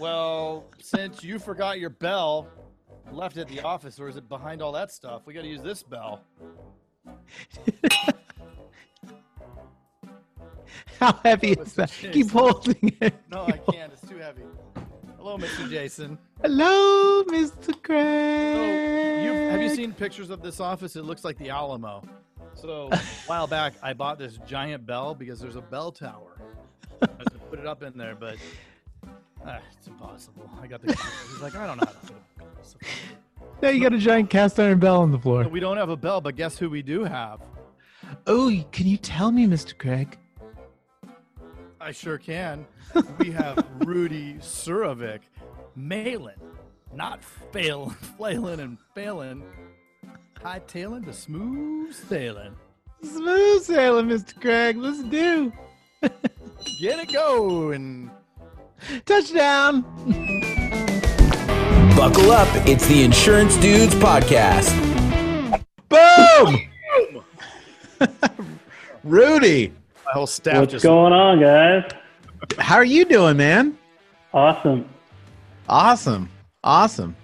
Well, since you forgot your bell, left at the office, or is it behind all that stuff? We got to use this bell. How heavy Oh, is it's that? a Keep holding it. No, I can't. It's too heavy. Hello, Mr. Jason. Hello, Mr. So, Craig. you have you seen pictures of this office? It looks like the Alamo. So a while back, I bought this giant bell because there's a bell tower. I put it up in there, but ah, it's impossible. I got the. He's like, I don't know how to put a bell. So- Now you got a giant cast iron bell on the floor. We don't have a bell, but guess who we do have? Oh, can you tell me, Mr. Craig? I sure can. We have Rudy Surovick, Malin, not Phelan, Phelan and Phelan. Hightailing to smooth sailing. Smooth sailing, Mr. Craig. Let's do. Get it going. Touchdown. Buckle up. It's the Insurance Dudes Podcast. Boom. Rudy, My whole staff What's just going on, guys? how are you doing, man? Awesome. Awesome. Awesome.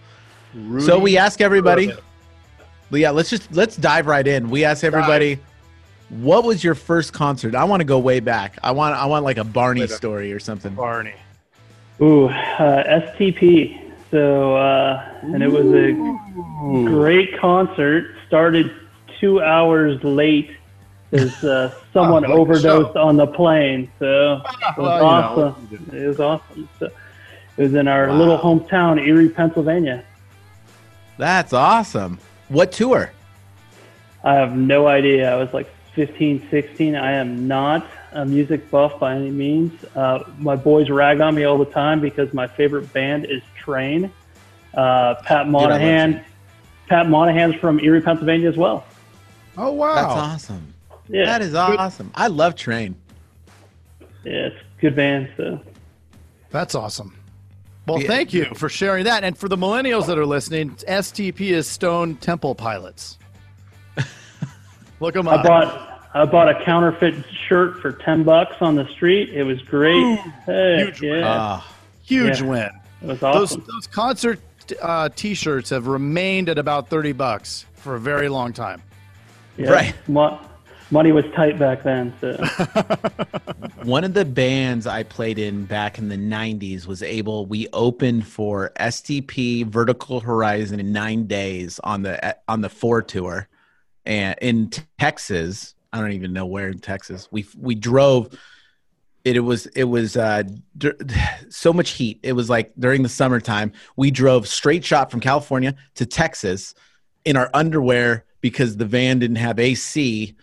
So we ask everybody. Surovick. Yeah, let's just let's dive right in. We ask everybody, what was your first concert? I want to go way back. I want I want like a Barney Way story or something. Barney. Ooh, uh, STP. So, uh, and it was a great concert. Started two hours late because uh, someone Ah, overdosed on the plane. So it was Well, you know, awesome. It was awesome. So, it was in our little hometown, Erie, Pennsylvania. That's awesome. What tour? I have no idea. I was like 15, 16. I am not a music buff by any means. Uh, my boys rag on me all the time because my favorite band is Train. Uh, Pat Monahan. Train. Pat Monahan's from Erie, Pennsylvania as well. Oh wow. That's awesome. Yeah, That is awesome. I love Train. yeah, it's a good band. So That's awesome. Well, Yeah. thank you for sharing that. And for the millennials that are listening, STP is Stone Temple Pilots. Look them I up. bought I bought a counterfeit shirt for ten bucks on the street. It was great. Heck, huge win. yeah, Ah, Huge Yeah. win. it was Those awesome. those concert uh, T-shirts have remained at about thirty bucks for a very long time. Yeah. Right. Mo- money was tight back then. So one of the bands I played in back in the 90s was able we opened for STP Vertical Horizon in 9 days on the on the 4 tour and in Texas I don't even know where in Texas we we drove it, it was it was uh dur- so much heat it was like during the summertime we drove straight shot from California to Texas in our underwear because the van didn't have AC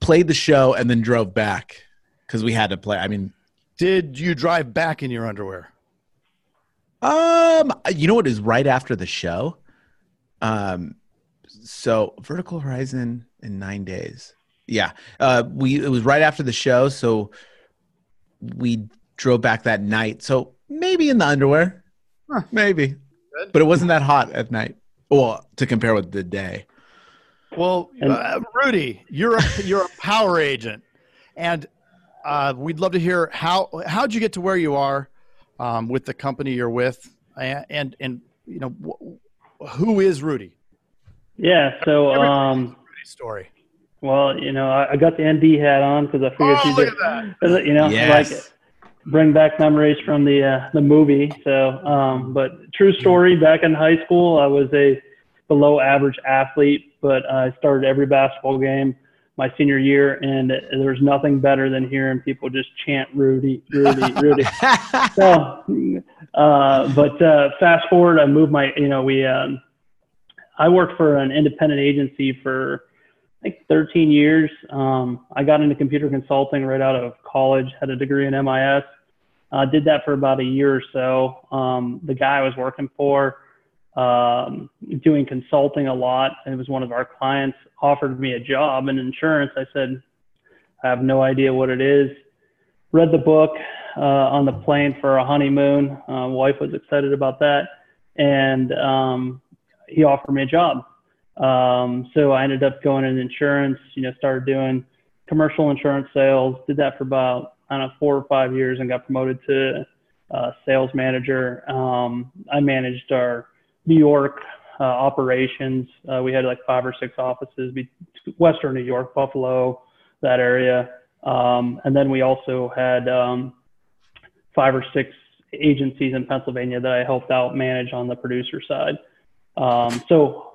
played the show and then drove back because we had to play. I mean, Did you drive back in your underwear? um, you know what is right after the show? Um, so Vertical Horizon in nine days. Yeah, uh, we it was right after the show, so we drove back that night. So maybe in the underwear, Huh. maybe, but it wasn't that hot at night. Well, to compare with the day. Well, uh, Rudy, you're a, you're a power agent, and uh, we'd love to hear how how'd you get to where you are um, with the company you're with, and and, and you know wh- who is Rudy? yeah. So Everybody um, knows Rudy's story. Well, you know, I, I got the ND hat on because I figured Oh, you look did, at you know, Yes. like bring back memories from the uh, the movie. So, um, but true story. Back in high school, I was a below average athlete, but I started every basketball game my senior year, and there was nothing better than hearing people just chant Rudy, Rudy, Rudy. so, uh, but uh, fast forward, I moved my, you know, we, um, I worked for an independent agency for I think 13 years. Um, I got into computer consulting right out of college, had a degree in MIS. Uh, did that for about a year or so. Um, the guy I was working for, um, doing consulting a lot, and it was one of our clients, offered me a job in insurance. I said, I have no idea what it is. Read the book uh, on the plane for a honeymoon. Uh, wife was excited about that, and um, he offered me a job. Um, so I ended up going in insurance. You know, started doing commercial insurance sales. Did that for about I don't know four or five years, and got promoted to uh, sales manager. Um, I managed our New York uh, operations. Uh, we had like five or six offices, Western New York, Buffalo, that area. Um, and then we also had um, five or six agencies in Pennsylvania that I helped out manage on the producer side. Um, so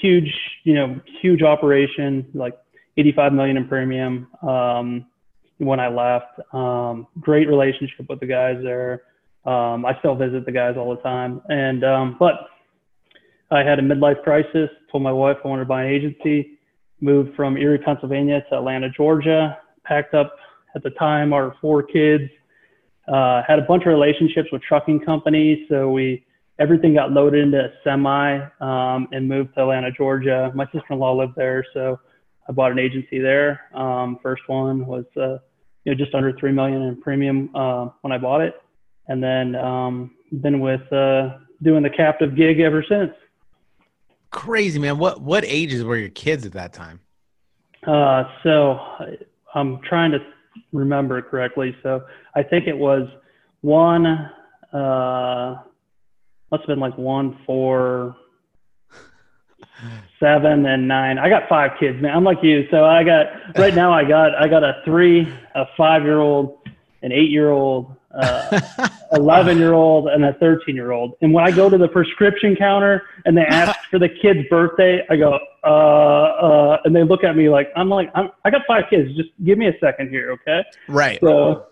huge, you know, huge operation, like 85 million in premium. Um, when I left, um, great relationship with the guys there. Um, I still visit the guys all the time. And, um, but I had a midlife crisis, told my wife I wanted to buy an agency, moved from Erie, Pennsylvania to Atlanta, Georgia, packed up at the time our four kids, uh, had a bunch of relationships with trucking companies. So we, everything got loaded into a semi um, and moved to Atlanta, Georgia. My sister-in-law lived there. So I bought an agency there. Um, first one was, uh, you know, just under 3 million in premium uh, when I bought it. And then um, been with uh, doing the captive gig ever since. Crazy man. What what ages were your kids at that time? Uh, so I'm trying to remember correctly. So I think it was one, uh, must have been like one, four, seven, and nine. I got five kids, man. I'm like you. So I got right now. I got I got a three, a five year old, an eight year old, uh, 11 year old and a 13 year old. And when I go to the prescription counter and they ask for the kid's birthday, I go, uh, uh, and they look at me like, I'm like, I'm, I got five kids. Just give me a second here. Okay. Right. So,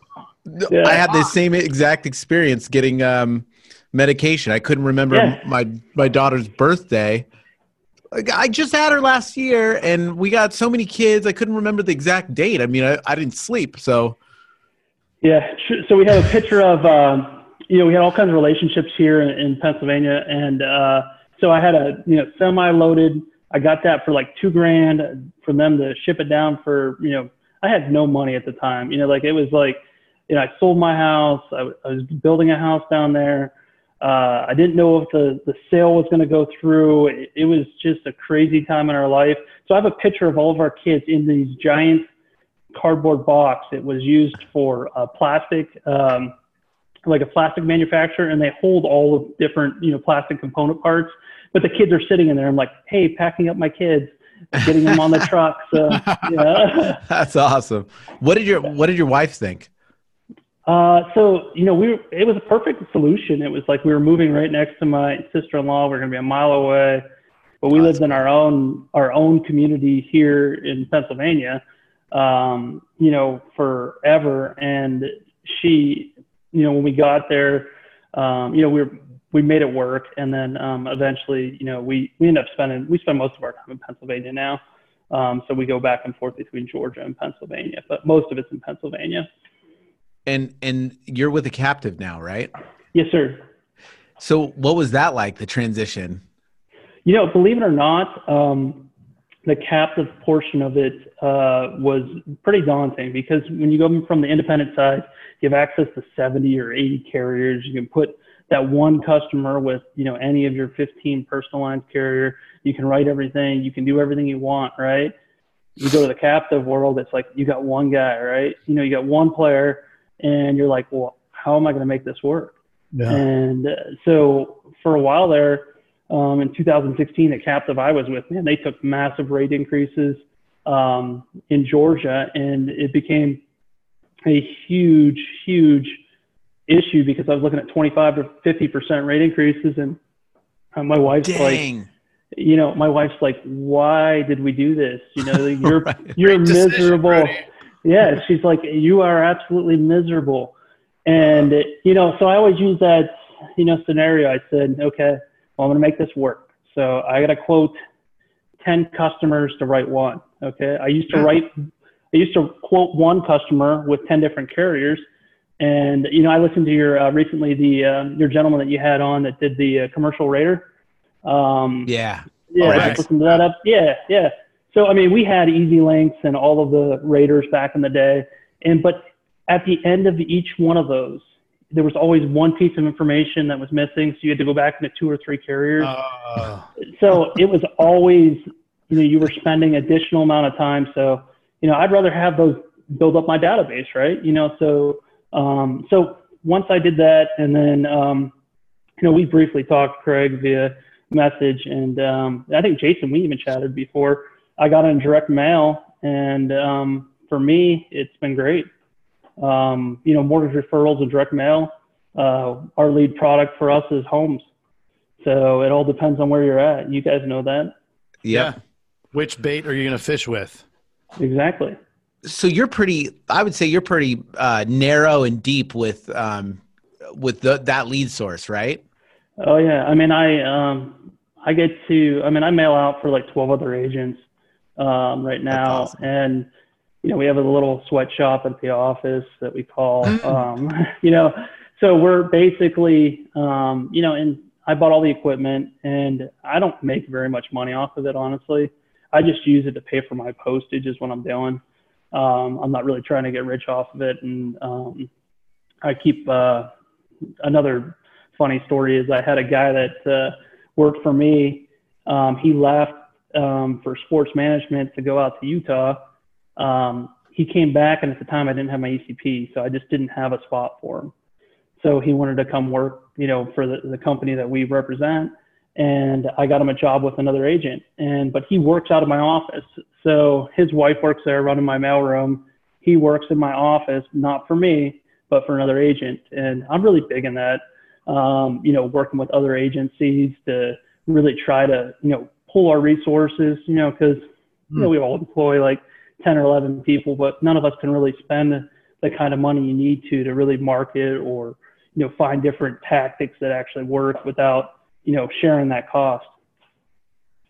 yeah. I had the same exact experience getting um, medication. I couldn't remember Yeah. my my daughter's birthday. I just had her last year, and we got so many kids. I couldn't remember the exact date. I mean, I, I didn't sleep, so Yeah. So we have a picture of, um, you know, we had all kinds of relationships here in, in Pennsylvania. And uh, so I had a, you know, semi loaded. I got that for like two grand for them to ship it down for, you know, I had no money at the time. You know, like it was like, you know, I sold my house. I was building a house down there. Uh, I didn't know if the, the sale was going to go through. It, it was just a crazy time in our life. So I have a picture of all of our kids in these giant cardboard box. It was used for uh, plastic, um, like a plastic manufacturer, and they hold all of different, you know, plastic component parts. But the kids are sitting in there. I'm like, hey, packing up my kids, getting them on the truck. So, yeah. that's awesome. What did your What did your wife think? Uh, so you know, we were, it was a perfect solution. It was like we were moving right next to my sister-in-law. We are going to be a mile away, but we lived in our own our own community here in Pennsylvania. Um, you know, forever. And she, you know, when we got there, um, you know, we were we made it work, and then um, eventually, you know, we we end up spending we spend most of our time in Pennsylvania now. Um, so we go back and forth between Georgia and Pennsylvania, but most of it's in Pennsylvania. And and you're with a captive now, right? Yes, sir. So what was that like? The transition? You know, believe it or not, um, the captive portion of it uh, was pretty daunting because when you go from the independent side, you have access to 70 or 80 carriers. You can put that one customer with, you know, any of your 15 personal lines carrier. You can write everything. You can do everything you want, right? You go to the captive world, it's like you got one guy, right? You know, you got one player, and you're like, well, how am I going to make this work? And uh, so for a while there, um, in 2016 the Captive I was with, man, they took massive rate increases um, in Georgia, and it became a huge, huge issue because I was looking at 25 to 50 percent rate increases, and uh, my wife's like, you know, my wife's like, why did we do this? You know, you're Right. you're Great decision, miserable. Brody. Yeah, she's like, you are absolutely miserable. And, you know, so I always use that, you know, scenario. I said, okay, well, I'm going to make this work. So I got to quote 10 customers to write one. Okay. I used to write, I used to quote one customer with 10 different carriers. And, you know, I listened to your, uh, recently the, um, your gentleman that you had on that did the uh, commercial rater. Um, Yeah. yeah, Right. just looking that up. Yeah, yeah. So I mean, we had EZLynx and all of the raters back in the day, and but at the end of each one of those, there was always one piece of information that was missing, so you had to go back into two or three carriers. Uh, so it was always, you know, you were spending additional amount of time. So you know, I'd rather have those build up my database, right? You know, so um, so once I did that, and then um, you know we briefly talked Craig via message, and um, I think Jason we even chatted before. I got in direct mail, and um, for me, it's been great. Um, you know, mortgage referrals and direct mail. Uh, our lead product for us is homes, so it all depends on where you're at. You guys know that. Yep. Yeah. Which bait are you going to fish with? Exactly. So you're pretty. I would say you're pretty uh, narrow and deep with um, with the, that lead source, right? Oh yeah. I mean, I um, I get to. I mean, I mail out for like 12 other agents um, right now, awesome. and you know, we have a little sweatshop at the office that we call. um, you know, so we're basically, um, you know, and I bought all the equipment, and I don't make very much money off of it, honestly. I just use it to pay for my postage is what I'm doing. Um, I'm not really trying to get rich off of it, and um, I keep uh, another funny story is I had a guy that uh, worked for me. Um, he left um, for sports management to go out to Utah. Um, he came back, and at the time I didn't have my ECP, so I just didn't have a spot for him. So he wanted to come work, you know, for the, the company that we represent. And I got him a job with another agent. And but he works out of my office. So his wife works there running my mailroom. He works in my office, not for me, but for another agent. And I'm really big in that. Um, you know, working with other agencies to really try to, you know, pull our resources, you know, because you know, we all employ like 10 or 11 people, but none of us can really spend the kind of money you need to to really market or you know find different tactics that actually work without you know sharing that cost.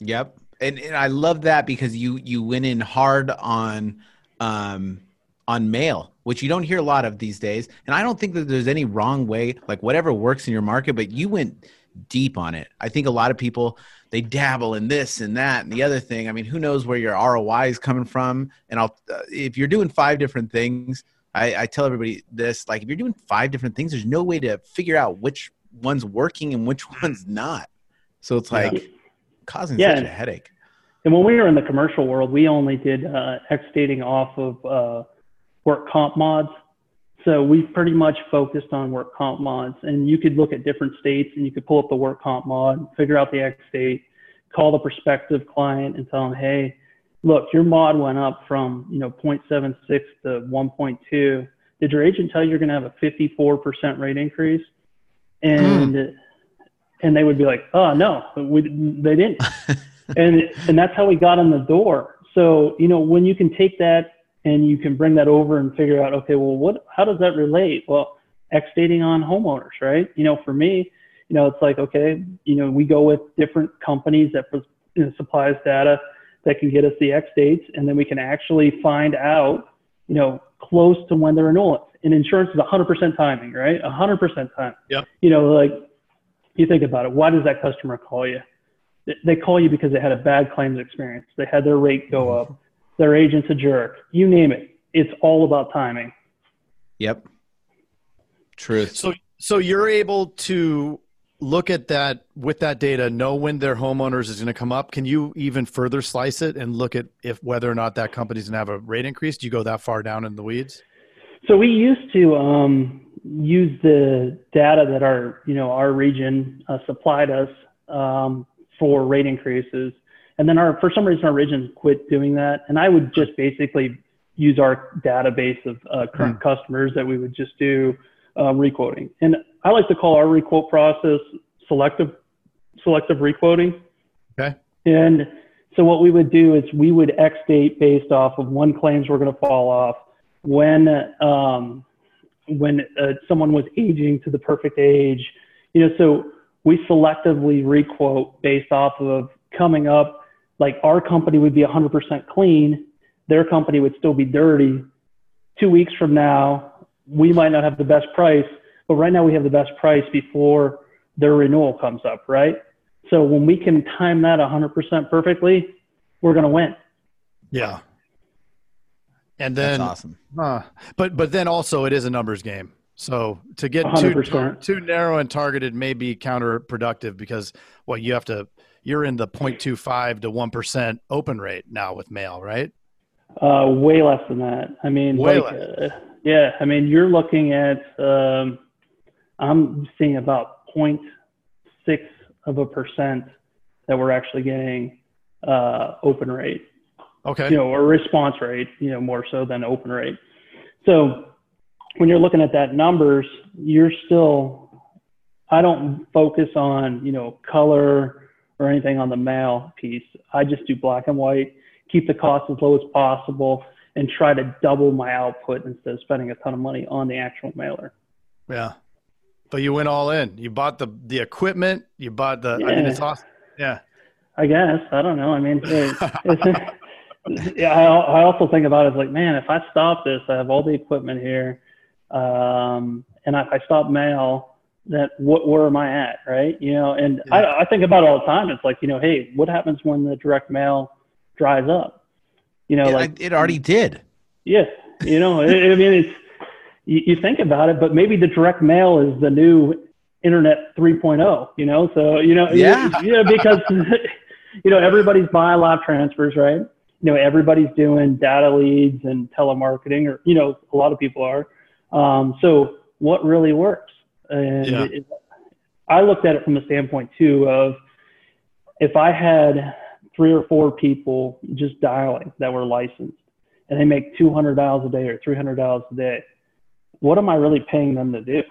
Yep. And, and I love that because you you went in hard on um on mail, which you don't hear a lot of these days. And I don't think that there's any wrong way, like whatever works in your market, but you went deep on it. I think a lot of people they dabble in this and that and the other thing. I mean, who knows where your ROI is coming from? And I'll uh, if you're doing five different things, I, I tell everybody this: like if you're doing five different things, there's no way to figure out which one's working and which one's not. So it's like Yeah. causing Yeah. such a headache. And when we were in the commercial world, we only did uh, X dating off of uh, work comp mods. So we pretty much focused on work comp mods. And you could look at different states and you could pull up the work comp mod, figure out the X date, call the prospective client and tell them, hey, look, your mod went up from you know 0.76 to 1.2. Did your agent tell you you're going to have a 54% rate increase? And hmm. and they would be like, oh no, we, they didn't and and that's how we got in the door. So you know when you can take that and you can bring that over and figure out, okay, well, what how does that relate? Well, X dating on homeowners, right? You know, for me, you know, it's like okay, you know, we go with different companies that you know, supply us data that can get us the X dates, and then we can actually find out, you know, close to when the renewal. And insurance is 100% timing, right? 100% time. Yep. You know, like you think about it. Why does that customer call you? they call you because they had a bad claims experience. They had their rate go up. Their agent's a jerk. You name it. It's all about timing. Yep. Truth. So so you're able to look at that with that data, know when their homeowners is going to come up. Can you even further slice it and look at if whether or not that company's going to have a rate increase? Do you go that far down in the weeds? So we used to um, use the data that our you know our region uh, supplied us um, for rate increases, and then our for some reason our region quit doing that, and I would just basically use our database of uh, current customers that we would just do um, requoting. And I like to call our requote process selective selective requoting. Okay. And so what we would do is we would X date based off of when claims were going to fall off, when um, when uh, someone was aging to the perfect age, you know. So we selectively requote based off of coming up. Like our company would be 100% clean, their company would still be dirty. Two weeks from now, we might not have the best price, but right now we have the best price before their renewal comes up, right? So when we can time that 100% perfectly, we're going to win. Yeah. And That's then, awesome. huh. but but then also it is a numbers game. So to get too 100%. too narrow and targeted may be counterproductive because well you have to you're in the 0.25 to 1% open rate now with mail, right? Uh, way less than that. I mean, Way like, uh, yeah, I mean, you're looking at, um, I'm seeing about 0.6 of a percent that we're actually getting uh, open rate, Okay. you know, or response rate, you know, more so than open rate. So when you're looking at that numbers, you're still, I don't focus on, you know, color or anything on the mail piece. I just do black and white, keep the cost as low as possible, and try to double my output instead of spending a ton of money on the actual mailer. Yeah. But you went all in. You bought the the equipment. You bought the. I mean, Yeah. it's awesome. Yeah. I guess I don't know. I mean, it, yeah. I, I also think about it as like, man, if I stop this, I have all the equipment here, um, and if I stop mail, that what where am I at, right? You know, and Yeah. I, I think about it all the time. It's like, you know, hey, what happens when the direct mail dries up? You know, It, like it already did. yeah, you know, I I mean, it's you, you think about it, but maybe the direct mail is the new internet 3.0. You know, so you know, Yeah. yeah, because you know everybody's buying live transfers, right? You know, everybody's doing data leads and telemarketing, or you know, a lot of people are. Um, so what really works? And Yeah. it, I looked at it from the standpoint too of if I had three or four people just dialing that were licensed and they make 200 dials a day or 300 dials a day, what am I really paying them to do?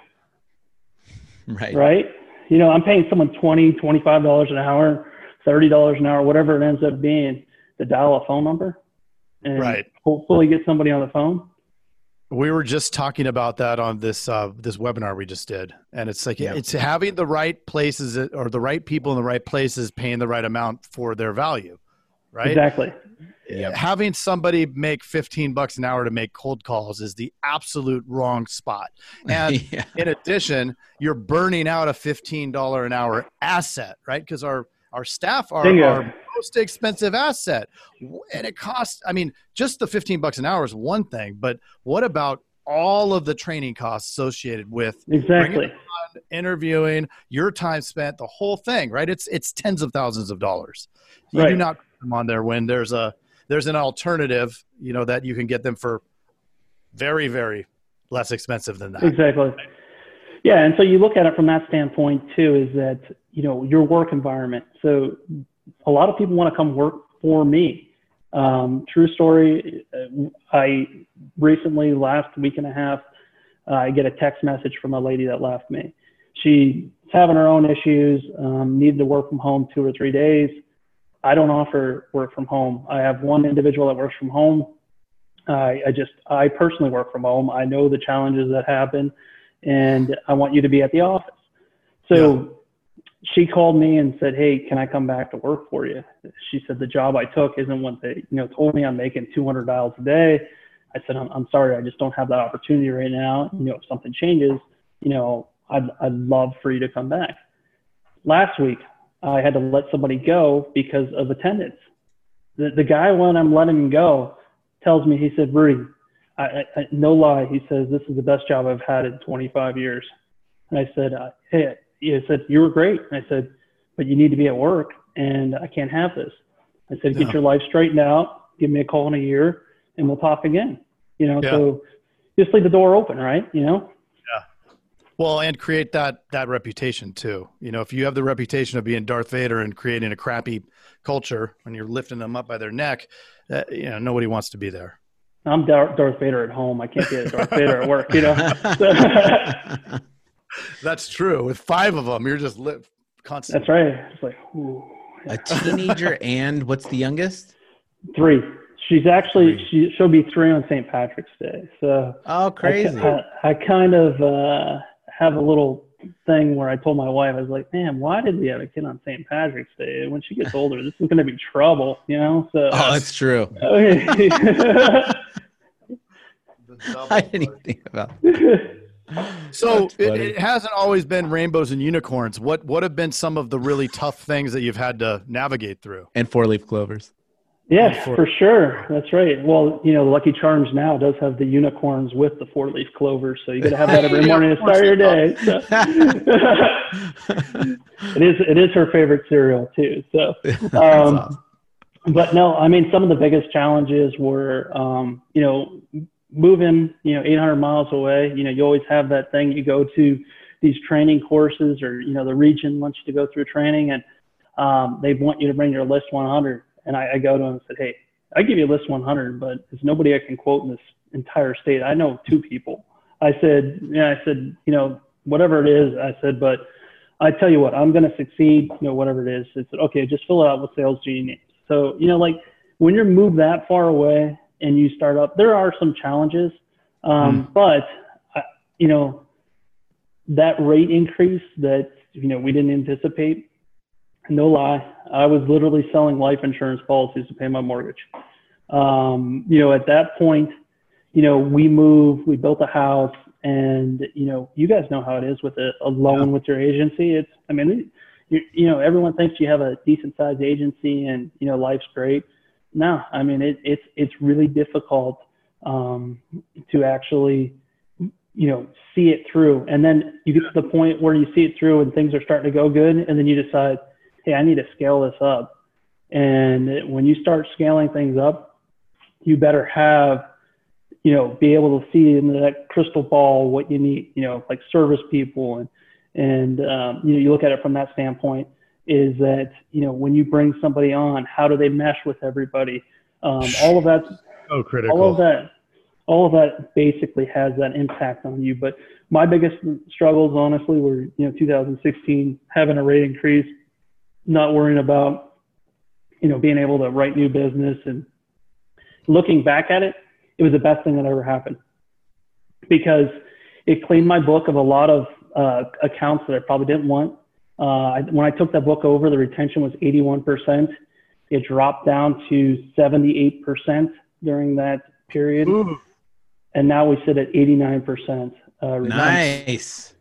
Right. Right? You know, I'm paying someone 20, 25 dollars an hour, 30 dollars an hour, whatever it ends up being, to dial a phone number and Right. hopefully get somebody on the phone. We were just talking about that on this uh, this webinar we just did, and it's like Yeah. it's having the right places or the right people in the right places paying the right amount for their value, right? Exactly. Yep. Having somebody make fifteen bucks an hour to make cold calls is the absolute wrong spot. And yeah. in addition, you're burning out a fifteen dollar an hour asset, right? Because our our staff are Bingo. Most expensive asset, and it costs. I mean, just the fifteen bucks an hour is one thing, but what about all of the training costs associated with Exactly. interviewing, your time spent, the whole thing, right? It's it's tens of thousands of dollars. You do not put them on there when there's a there's an alternative, you know, that you can get them for very very less expensive than that. Exactly. Yeah, and so you look at it from that standpoint too, is that you know your work environment. So a lot of people want to come work for me. Um, true story. uh, I recently, last week and a half, uh, I get a text message from a lady that left me. She's having her own issues, um, needed to work from home two or three days. I don't offer work from home. I have one individual that works from home. I, I just, I personally work from home. I know the challenges that happen, and I want you to be at the office. So she called me and said, "Hey, can I come back to work for you?" She said the job I took isn't what they, you know, told me I'm making 200 dials a day. I said, I'm, I'm sorry, I just don't have that opportunity right now. You know, if something changes, you know, I'd, I'd love for you to come back. Last week, I had to let somebody go because of attendance. The, the guy, when I'm letting him go, tells me, he said, Rudy, I, I, I, no lie, he says, this is the best job I've had in 25 years. And I said, uh, hey, he said, you were great. And I said, but you need to be at work and I can't have this. I said, get Yeah. your life straightened out, give me a call in a year and we'll talk again. You know, Yeah. so just leave the door open, right? You know? Yeah. Well, and create that that reputation too. You know, if you have the reputation of being Darth Vader and creating a crappy culture when you're lifting them up by their neck, uh, you know, nobody wants to be there. I'm Darth Vader at home. I can't be a Darth Vader at work, you know? That's true. With five of them, you're just lit constant. That's right. It's like, ooh. a teenager and what's the youngest? Three. She's actually, Three. she, she'll be three on St. Patrick's Day. So Oh, I, crazy. I, I kind of uh, have a little thing where I told my wife, I was like, man, why did we have a kid on St. Patrick's Day? When she gets older, this is going to be trouble, you know? So, Oh, that's true. okay. I didn't even think about. It. So it, it hasn't always been rainbows and unicorns. What what have been some of the really tough things that you've had to navigate through? And four leaf clovers. yeah, For- for sure. That's right. Well, you know, Lucky Charms now does have the unicorns with the four leaf clovers. So you got to have that every morning of to start your day. So. it is it is her favorite cereal too. So Um, awesome. but no, I mean, some of the biggest challenges were, um, you know, moving, you know, 800 miles away. You know, you always have that thing you go to these training courses, or you know, the region wants you to go through training, and um, they want you to bring your list 100. And I, I go to them and said, hey, I give you a list 100, but there's nobody I can quote in this entire state. I know two people. I said, yeah, I said, you know, whatever it is, I said, but I tell you what, I'm going to succeed, you know, whatever it is. I said, okay, just fill it out with sales G names. So, you know, like when you're moved that far away and you start up, there are some challenges, um, mm. but, uh, you know, that rate increase that, you know, we didn't anticipate, no lie, I was literally selling life insurance policies to pay my mortgage. Um, you know, at that point, you know, we moved, we built a house, and you know, you guys know how it is with a, a loan yeah. with your agency. It's, I mean, you, you know, everyone thinks you have a decent sized agency and you know life's great. No, I mean, it, it's it's really difficult um, to actually you know see it through, and then you get to the point where you see it through and things are starting to go good, and then you decide hey, I need to scale this up. And when you start scaling things up, you better have, you know, be able to see in that crystal ball what you need, you know, like service people and, and, um, you know, you look at it from that standpoint is that, you know, when you bring somebody on, how do they mesh with everybody? Um, all of that, so critical. All of that, all of that basically has that impact on you. But my biggest struggles, honestly, were, you know, 2016 having a rate increase, not worrying about, you know, being able to write new business and looking back at it, it was the best thing that ever happened because it cleaned my book of a lot of uh, accounts that I probably didn't want. Uh, when I took that book over, the retention was 81%. It dropped down to 78% during that period. Ooh. And now we sit at 89%. Uh, nice.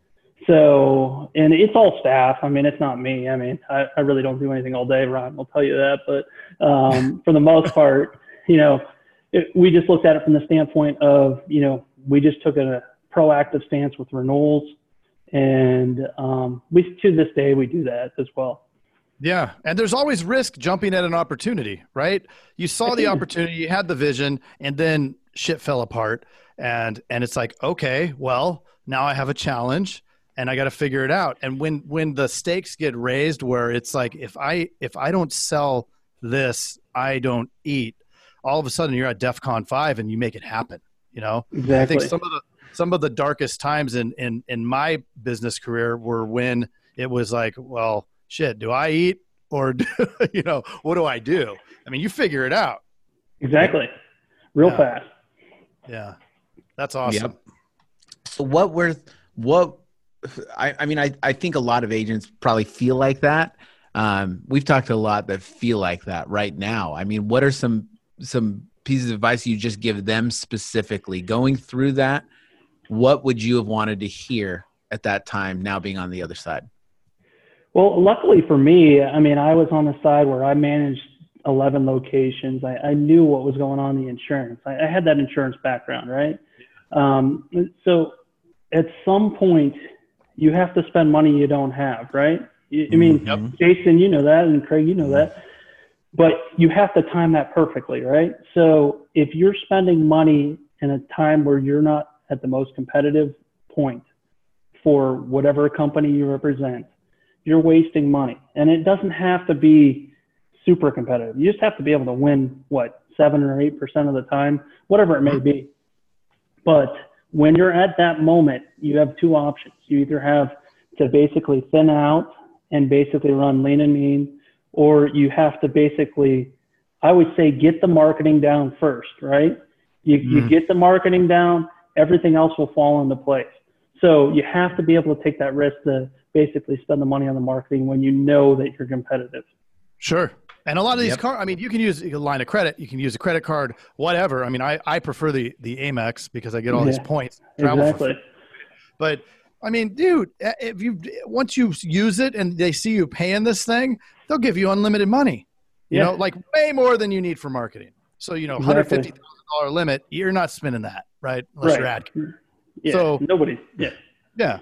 So, and it's all staff. I mean, it's not me. I mean, I, I really don't do anything all day, Ron. I'll tell you that. But um, for the most part, you know, it, we just looked at it from the standpoint of, you know, we just took a proactive stance with renewals, and um, we to this day we do that as well. Yeah, and there's always risk jumping at an opportunity, right? You saw the opportunity, you had the vision, and then shit fell apart, and and it's like, okay, well, now I have a challenge and I got to figure it out. And when when the stakes get raised, where it's like if I if I don't sell this, I don't eat. All of a sudden, you're at DefCon five, and you make it happen. You know, exactly. I think some of the some of the darkest times in in in my business career were when it was like, well, shit, do I eat or do, you know what do I do? I mean, you figure it out. Exactly, real yeah. fast. Yeah, that's awesome. Yep. So what were what I, I mean, I, I think a lot of agents probably feel like that. Um, we've talked to a lot that feel like that right now. I mean, what are some some pieces of advice you just give them specifically going through that? What would you have wanted to hear at that time? Now being on the other side. Well, luckily for me, I mean, I was on the side where I managed 11 locations. I, I knew what was going on in the insurance. I, I had that insurance background, right? Um, so at some point, you have to spend money you don't have, right? I mean, mm-hmm. Jason, you know that, and Craig, you know that. But you have to time that perfectly, right? So if you're spending money in a time where you're not at the most competitive point for whatever company you represent, you're wasting money. And it doesn't have to be super competitive. You just have to be able to win, what, seven or 8% of the time, whatever it may be. But when you're at that moment, you have two options. You either have to basically thin out and basically run lean and mean, or you have to basically, I would say, get the marketing down first, right? You, mm. you get the marketing down, everything else will fall into place. So you have to be able to take that risk to basically spend the money on the marketing when you know that you're competitive. Sure. And a lot of these yep. cards, I mean, you can use a line of credit, you can use a credit card, whatever. I mean, I, I prefer the, the Amex because I get all yeah, these points. exactly. But I mean, dude, eh, if you once you use it and they see you paying this thing, they'll give you unlimited money. You yeah. know, like way more than you need for marketing. So you know, hundred fifty thousand dollar limit, you're not spending that, right? Unless right. you're ad. Yeah. So nobody. Yeah. Yeah.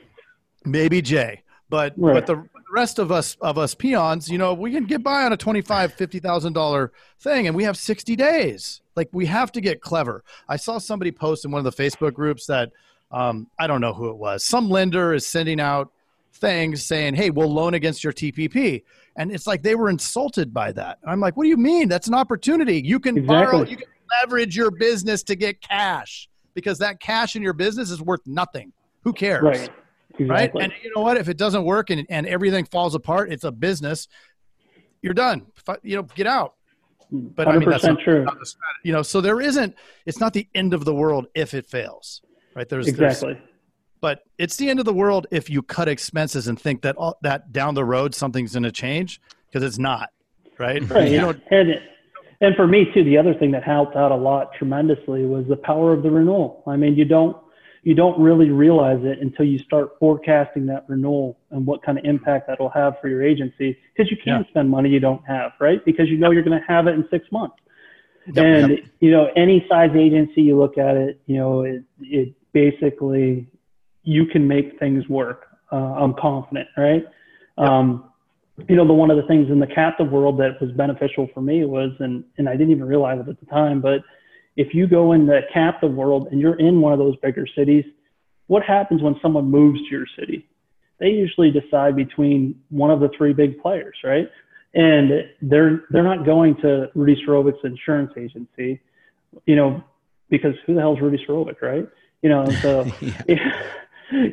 Maybe Jay, but right. but the rest of us of us peons, you know, we can get by on a twenty five, fifty thousand dollar thing, and we have sixty days. Like we have to get clever. I saw somebody post in one of the Facebook groups that um, I don't know who it was. Some lender is sending out things saying, "Hey, we'll loan against your TPP," and it's like they were insulted by that. And I'm like, "What do you mean? That's an opportunity. You can Exactly. borrow, you can leverage your business to get cash because that cash in your business is worth nothing. Who cares?" Right. Exactly. right? And you know what? If it doesn't work and, and everything falls apart, it's a business. You're done. You know, get out. But I mean, that's not, true. not the you know, so there isn't. It's not the end of the world if it fails, right? There's there's- Exactly. But it's the end of the world if you cut expenses and think that all, that down the road something's going to change because it's not, right? Right. You yeah. don't, and and for me too, the other thing that helped out a lot tremendously was the power of the renewal. I mean, you don't you don't really realize it until you start forecasting that renewal and what kind of impact that will have for your agency because you can't spend money you don't have, right? Because you know you're going to have it in six months. and you know, any size agency you look at it, you know, it, it basically you can make things work. Uh, I'm confident, right? Um, you know, the one of the things in the captive world that was beneficial for me was, and and I didn't even realize it at the time, but if you go in the captive world and you're in one of those bigger cities, what happens when someone moves to your city? They usually decide between one of the three big players, right? And they're they're not going to Rudy Surovick's insurance agency, you know, because who the hell's Rudy Surovick, right? You know, and so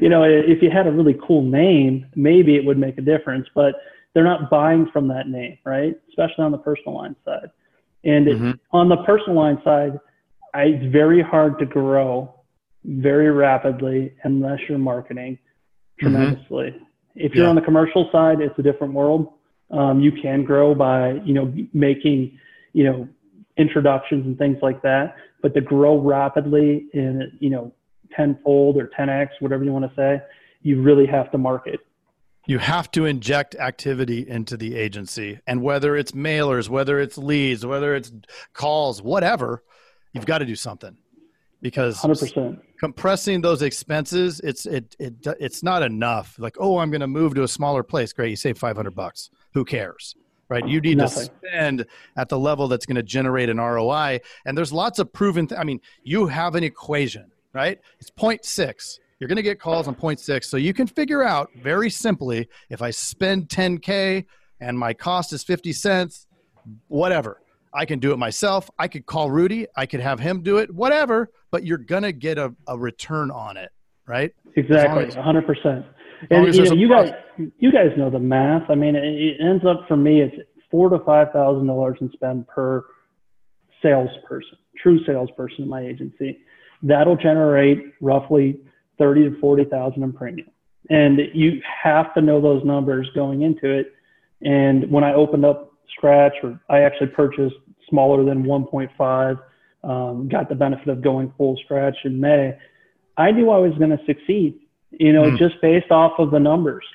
you know, if you had a really cool name, maybe it would make a difference, but they're not buying from that name, right? Especially on the personal line side. And it, Mhm. on the personal line side, I, it's very hard to grow very rapidly unless you're marketing tremendously. If you're Yeah. on the commercial side, it's a different world. Um, you can grow by, you know, making, you know, introductions and things like that. But to grow rapidly in, you know, tenfold or 10x, whatever you want to say, you really have to market. you have to inject activity into the agency, and whether it's mailers, whether it's leads, whether it's calls, whatever, you've got to do something because 100%. compressing those expenses it's it, it it's not enough like oh i'm going to move to a smaller place great you save 500 bucks who cares right you need Nothing. to spend at the level that's going to generate an roi and there's lots of proven th- i mean you have an equation right it's 0.6 you're going to get calls on 0.6 so you can figure out very simply if i spend 10k and my cost is 50 cents whatever I can do it myself. I could call Rudy. I could have him do it, whatever, but you're going to get a, a return on it, right? Exactly, as- 100%. And you know, you guys, you guys know the math. I mean, it, it ends up for me, it's four to five thousand dollars in spend per salesperson, true salesperson in my agency. That'll generate roughly thirty to forty thousand in premium, and you have to know those numbers going into it. And when I opened up Scratch, or I actually purchased smaller than 1.5, um, got the benefit of going full Scratch in May. I knew I was going to succeed, you know, Hmm. just based off of the numbers.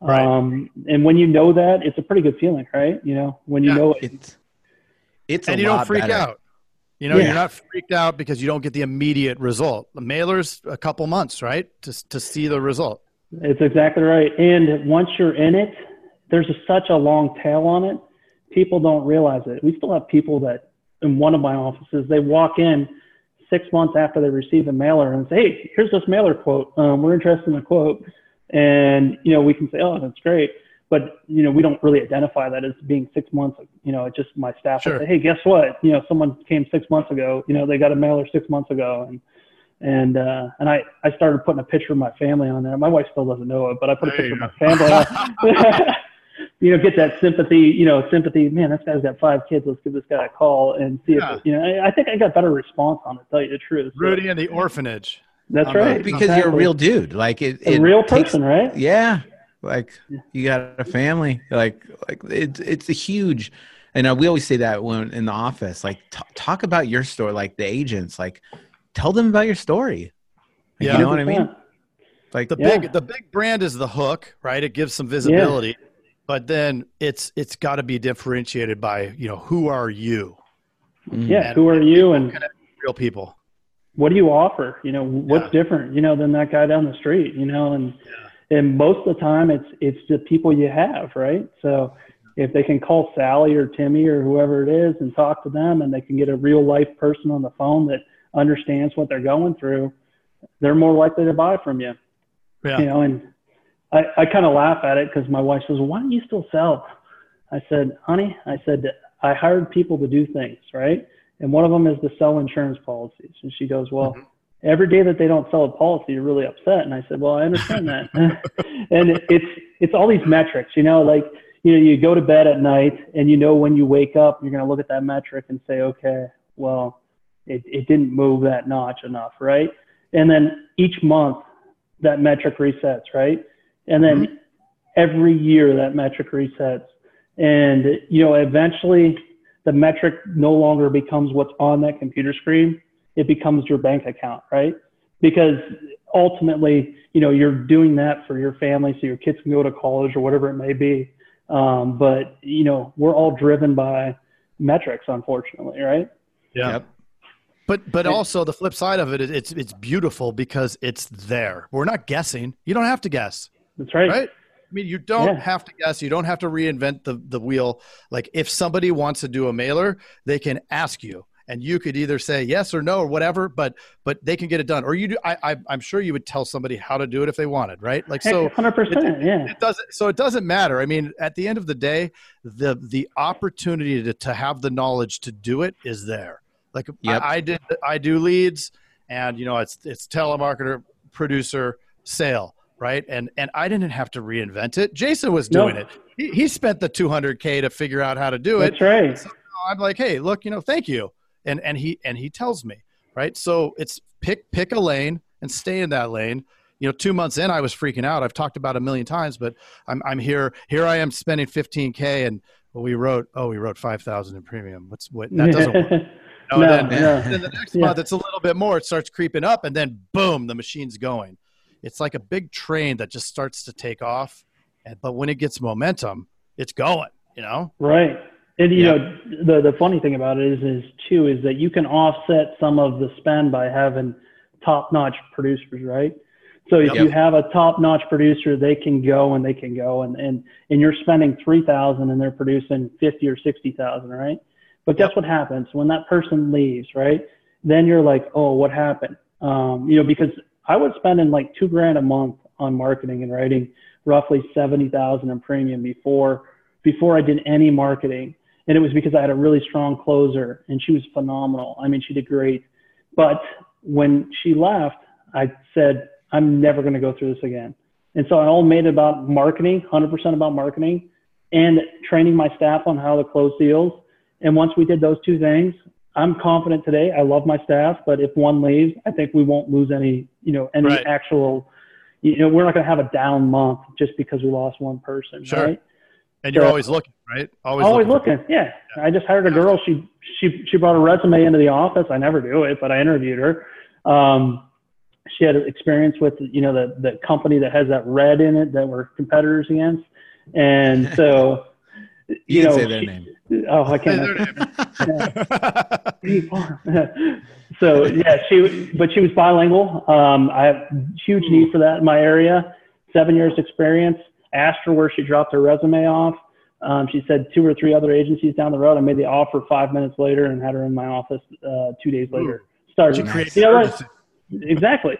Right. Um, and when you know that, it's a pretty good feeling, right? You know, when you Yeah. know it. It's it's and a you don't freak better. out. You know, Yeah. you're not freaked out because you don't get the immediate result. The mailer's a couple months, right? To, to see the result. It's exactly right. And once you're in it, there's a, such a long tail on it. People don't realize it. We still have people that in one of my offices, they walk in six months after they receive a mailer and say, Hey, here's this mailer quote. Um, we're interested in the quote. And, you know, we can say, Oh, that's great. But, you know, we don't really identify that as being six months. You know, it's just my staff Sure. say, Hey, guess what? You know, someone came six months ago, you know, they got a mailer six months ago. And, and uh, and I, I started putting a picture of my family on there. My wife still doesn't know it, but I put a picture of my family. on. you know, get that sympathy. You know, sympathy. Man, this guy's got five kids. Let's give this guy a call and see Yeah. if you know. I, I think I got better response on it. Tell you the truth. So, Rudy and the orphanage. that's I'm right. not- because you're a real dude. Like it, a it real takes- person, right? Yeah, like you got a family. Like like it's it's a huge. And uh, we always say that when in the office, like t- talk about your story, like the agents, like tell them about your story. Like, Yeah. you know what I mean? Like The Yeah. big the big brand is the hook, right? It gives some visibility, but then it's it's got to be differentiated by you know who are you, mm, Yeah. And Who are you and real people. what do you offer? You know, what's Yeah. different? You know, than that guy down the street. You know, and and most of the time it's it's the people you have, right? So if they can call Sally or Timmy or whoever it is and talk to them, and they can get a real life person on the phone that understands what they're going through, they're more likely to buy from you. Yeah. You know, and I, I kind of laugh at it because my wife says, "Why don't you still sell?" I said, "Honey, I said I hired people to do things, right? And one of them is to sell insurance policies." And she goes, "Well." Mm-hmm. Every day that they don't sell a policy, you're really upset. And I said, "Well, I understand that." and it's it's all these metrics, you know, like you know, you go to bed at night and you know when you wake up, you're going to look at that metric and say, okay, well, it, it didn't move that notch enough, right? And then each month that metric resets, right? And then mm-hmm. every year that metric resets. And, you know, eventually the metric no longer becomes what's on that computer screen. It becomes your bank account, right? Because ultimately, you know, you're doing that for your family so your kids can go to college or whatever it may be. Um, but, you know, we're all driven by metrics, unfortunately, right? Yeah. Yep. But but also the flip side of it is it's it's beautiful because it's there. We're not guessing. You don't have to guess, That's right. right? I mean, you don't Yeah. have to guess. You don't have to reinvent the the wheel. Like if somebody wants to do a mailer, they can ask you, and you could either say yes or no or whatever. But but they can get it done. Or you do. I, I I'm sure you would tell somebody how to do it if they wanted, right? Like so. 100%. yeah. it doesn't so it doesn't matter i mean at the end of the day the the opportunity to, to have the knowledge to do it is there like Yep. I, I did i do leads and you know it's it's telemarketer producer sale right and and i didn't have to reinvent it jason was No. doing it he, he spent the 200k to figure out how to do it That's right. I'm like, hey, look, you know, thank you, and and he and he tells me, right? So it's pick pick a lane and stay in that lane. You know, two months in, I was freaking out. I've talked about it a million times, but I'm I'm here. Here I am spending 15k, and well, we wrote, oh, we wrote 5,000 in premium. What's what? That doesn't work. You know, no, and then, no. then the next Yeah. month, it's a little bit more. It starts creeping up, and then boom, the machine's going. It's like a big train that just starts to take off, and, but when it gets momentum, it's going. You know. Right. And you Yeah. know, the the funny thing about it is is too is that you can offset some of the spend by having top notch producers, right? So if Yep. you have a top notch producer, they can go and they can go and and and you're spending three thousand and they're producing fifty or sixty thousand, right? But guess what happens when that person leaves, right? Then you're like, oh, what happened? Um, you know, because I was spending like two grand a month on marketing and writing roughly seventy thousand in premium before before I did any marketing. And it was because I had a really strong closer and she was phenomenal. I mean, she did great. But when she left, I said, I'm never going to go through this again. And so I all made it about marketing, 100% about marketing and training my staff on how to close deals. And once we did those two things, I'm confident today. I love my staff, but if one leaves, I think we won't lose any, you know, any Right. actual, you know, we're not going to have a down month just because we lost one person, Sure. right? And you're So- always looking, right? Always, Always looking. looking. Yeah. I just hired a girl. She she she brought a resume into the office. I never do it, but I interviewed her. Um, she had experience with you know the the company that has that red in it that we're competitors against, and so you, You can know say their she- name. Oh, I Say their can't. name. so yeah, she but she was bilingual. Um, I have huge need for that in my area. Seven years experience. Asked her where she dropped her resume off. Um, she said two or three other agencies down the road. I made the offer five minutes later and had her in my office uh, two days later. Started. She Nice. creates You know urgency. Exactly.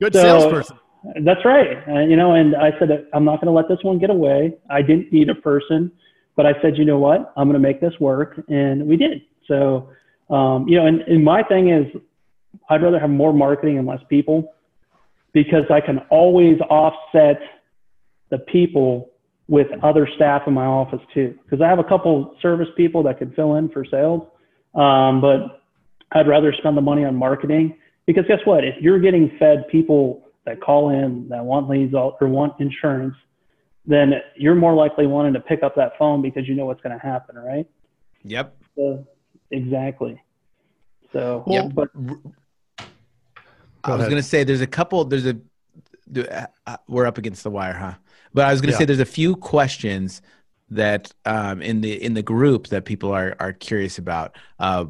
Good So- salesperson. That's right. Uh, you know, and I said, I'm not going to let this one get away. I didn't need a person, but I said, you know what? I'm going to make this work. And we did. So, um, you know, and, and my thing is, I'd rather have more marketing and less people because I can always offset the people with other staff in my office too. Because I have a couple service people that could fill in for sales. Um, but I'd rather spend the money on marketing because guess what? If you're getting fed people that call in that want leads or want insurance, then you're more likely wanting to pick up that phone because you know what's going to happen, right? Yep. So, exactly. So, Well, but I was going to say there's a couple. There's a the- we're up against the wire, huh? But I was going to Yeah. say there's a few questions that um, in the in the group that people are are curious about. Uh,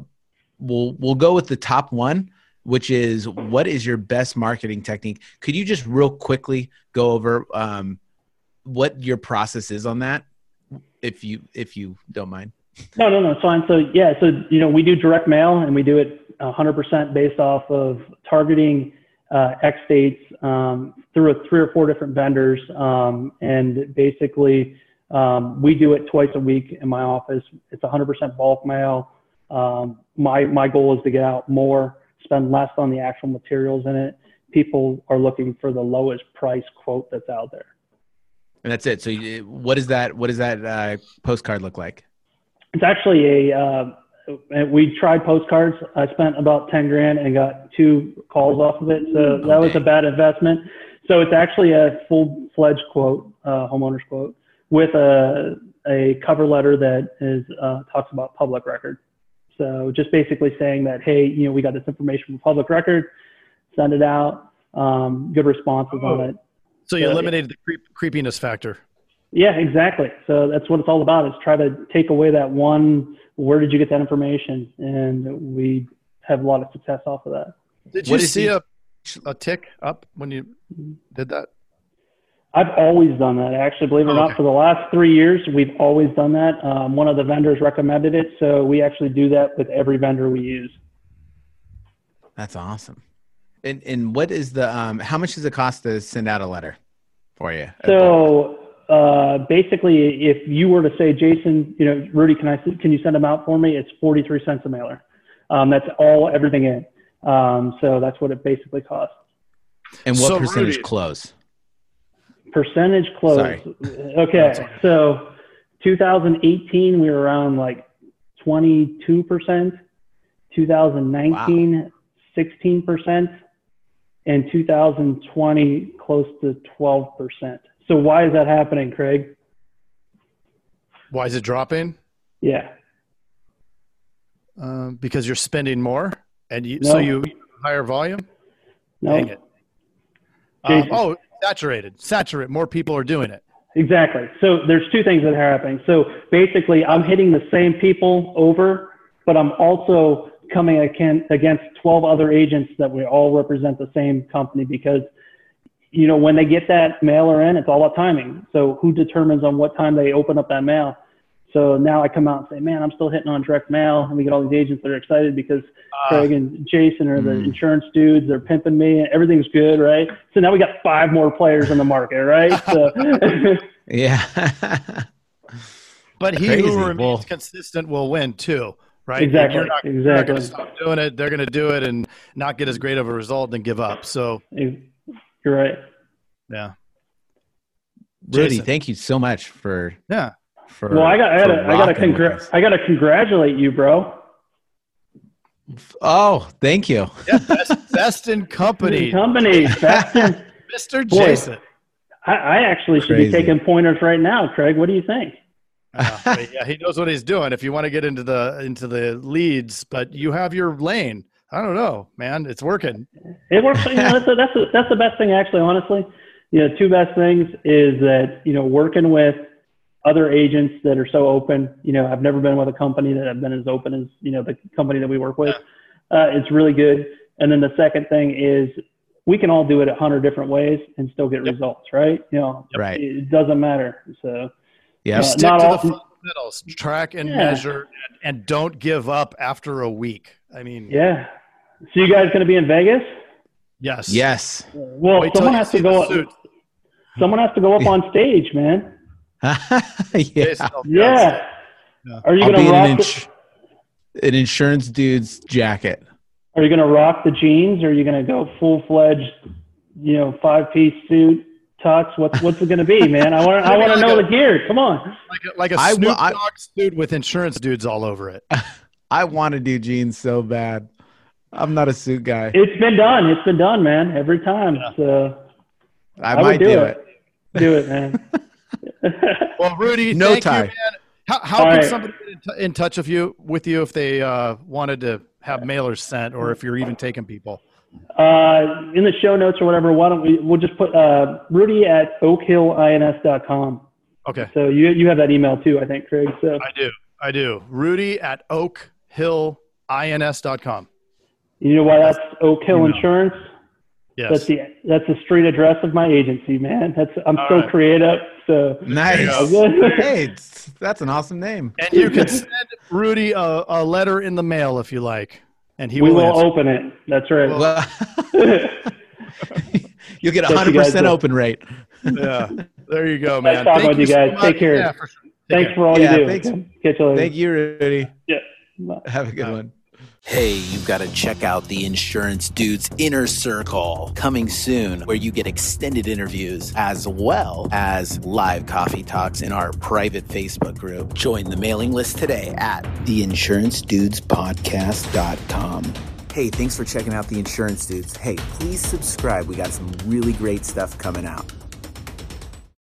we'll we'll go with the top one, which is what is your best marketing technique? Could you just real quickly go over um, what your process is on that, if you if you don't mind? No, no, no, it's fine. So yeah, so you know, we do direct mail and we do it 100% based off of targeting uh, X dates um, through a, three or four different vendors, um, and basically um, we do it twice a week in my office. It's 100% bulk mail. Um, my my goal is to get out more, spend less on the actual materials in it. People are looking for the lowest price quote that's out there. And that's it. So, you, what is that? What does that uh, postcard look like? It's actually a. Uh, we tried postcards. I spent about ten grand and got two calls off of it. So that was a bad investment. So it's actually a full fledged quote, uh, homeowner's quote, with a a cover letter that is uh, talks about public record. So just basically saying that, hey, you know, we got this information from public record, send it out. Um, good responses on it. So you Uh, eliminated the creep, creepiness factor. Yeah, exactly. So that's what it's all about is try to take away that one, where did you get that information? And we have a lot of success off of that. Did you is see a a tick up when you did that? I've always done that. Actually, believe it or not, okay. for the last three years, we've always done that. Um, one of the vendors recommended it, so we actually do that with every vendor we use. That's awesome. And and what is the um? How much does it cost to send out a letter for you? So uh, basically, if you were to say, Jason, you know, Rudy, can I can you send them out for me? It's forty three cents a mailer. Um, that's all everything in. Um, so that's what it basically costs. and what So, percentage Rudy- close? Percentage close. Sorry. Okay, so 2018 we were around like 22 percent. 2019 16 percent, and 2020 close to 12 percent. So why is that happening, Craig? Why is it dropping? Yeah. Um, because you're spending more, and you No. so you higher volume. No. Dang it. Um, oh, saturated, saturate. More people are doing it. Exactly. So there's two things that are happening. So basically, I'm hitting the same people over, but I'm also coming against 12 other agents that we all represent the same company because, you know, when they get that mailer in, it's all about timing. So who determines on what time they open up that mail? So now I come out and say, man, I'm still hitting on direct mail, and we get all these agents that are excited because Craig and Jason are the Mm. insurance dudes. They're pimping me, and everything's good, right? So now we got five more players in the market, right? So. Yeah. But he Crazy. who remains Well- consistent will win too, right? Exactly, You're not, you're not exactly. going to stop doing it. They're going to do it and not get as great of a result and give up. So You're right. yeah, Rudy, Jason. thank you so much for yeah. for. Well, I got I got to I got to rocking congr- I got to congratulate you, bro. Oh, thank you. Yeah, best, best in company, Company, best in- Mr. Boy. Jason. I, I actually should Crazy. be taking pointers right now, Craig. What do you think? Uh, yeah, he knows what he's doing. If you want to get into the into the leads, but you have your lane. I don't know, man. It's working. It works. You know, that's, the- that's, the- that's the best thing, actually, honestly. You know, two best things is that, you know, working with other agents that are so open. You know, I've never been with a company that I've been as open as, you know, the company that we work with. Uh, it's really good. And then the second thing is we can all do it a hundred different ways and still get Yep. results, right? You know, Right. it doesn't matter. So, Yeah. Uh, Stick not to all- the fundamentals. Track and Yeah. measure, and, and don't give up after a week. I mean, yeah. So you guys going to be in Vegas? yes, Yes. Well, Wait someone has to go up. suit. Someone has to go up on stage, man. yeah. Yeah. Yeah. Are you going to in rock? an, the- an insurance dude's jacket. Are you going to rock the jeans? Or are you going to go full fledged, you know, five piece suit, tux? What's what's it going to be, man? I want I want to know the gear. Come on. like a, like a I will- Snoop I- Dogg suit with insurance dudes all over it. I want to do jeans so bad. I'm not a suit guy. It's been done. It's been done, man. Every time. So I, would might do, do it. Do it, man. Well, Rudy, No thank tie. you, man. How, how can right. somebody get in, t- in touch with you with you if they uh, wanted to have mailers sent, or if you're even taking people? uh, in the show notes or whatever, why don't we? We'll just put uh, Rudy at OakHillINS.com. Okay, So you you have that email too, I think, Craig. So I do. I do. Rudy at oakhillins.com. you know why that's Oak Hill Email. Insurance? Yes. That's the that's the street address of my agency, man. That's I'm All so right. creative. So Nice. hey, that's an awesome name. and you can send Rudy a, a letter in the mail if you like, and he we will. will open it. That's right. Well, You'll get a hundred percent open rate. Yeah. There you go, Nice man. talking Thank with you guys. much. Take care. Yeah, for sure. Take Thanks care. for all Yeah, you do. thanks. Catch you later. Thank you, Rudy. Yeah. Bye. Have a good Bye. one. Hey, you've got to check out the Insurance Dudes Inner Circle coming soon, where you get extended interviews as well as live coffee talks in our private Facebook group. Join the mailing list today at theinsurancedudespodcast.com. Hey, thanks for checking out the Insurance Dudes. Hey, please subscribe. We got some really great stuff coming out.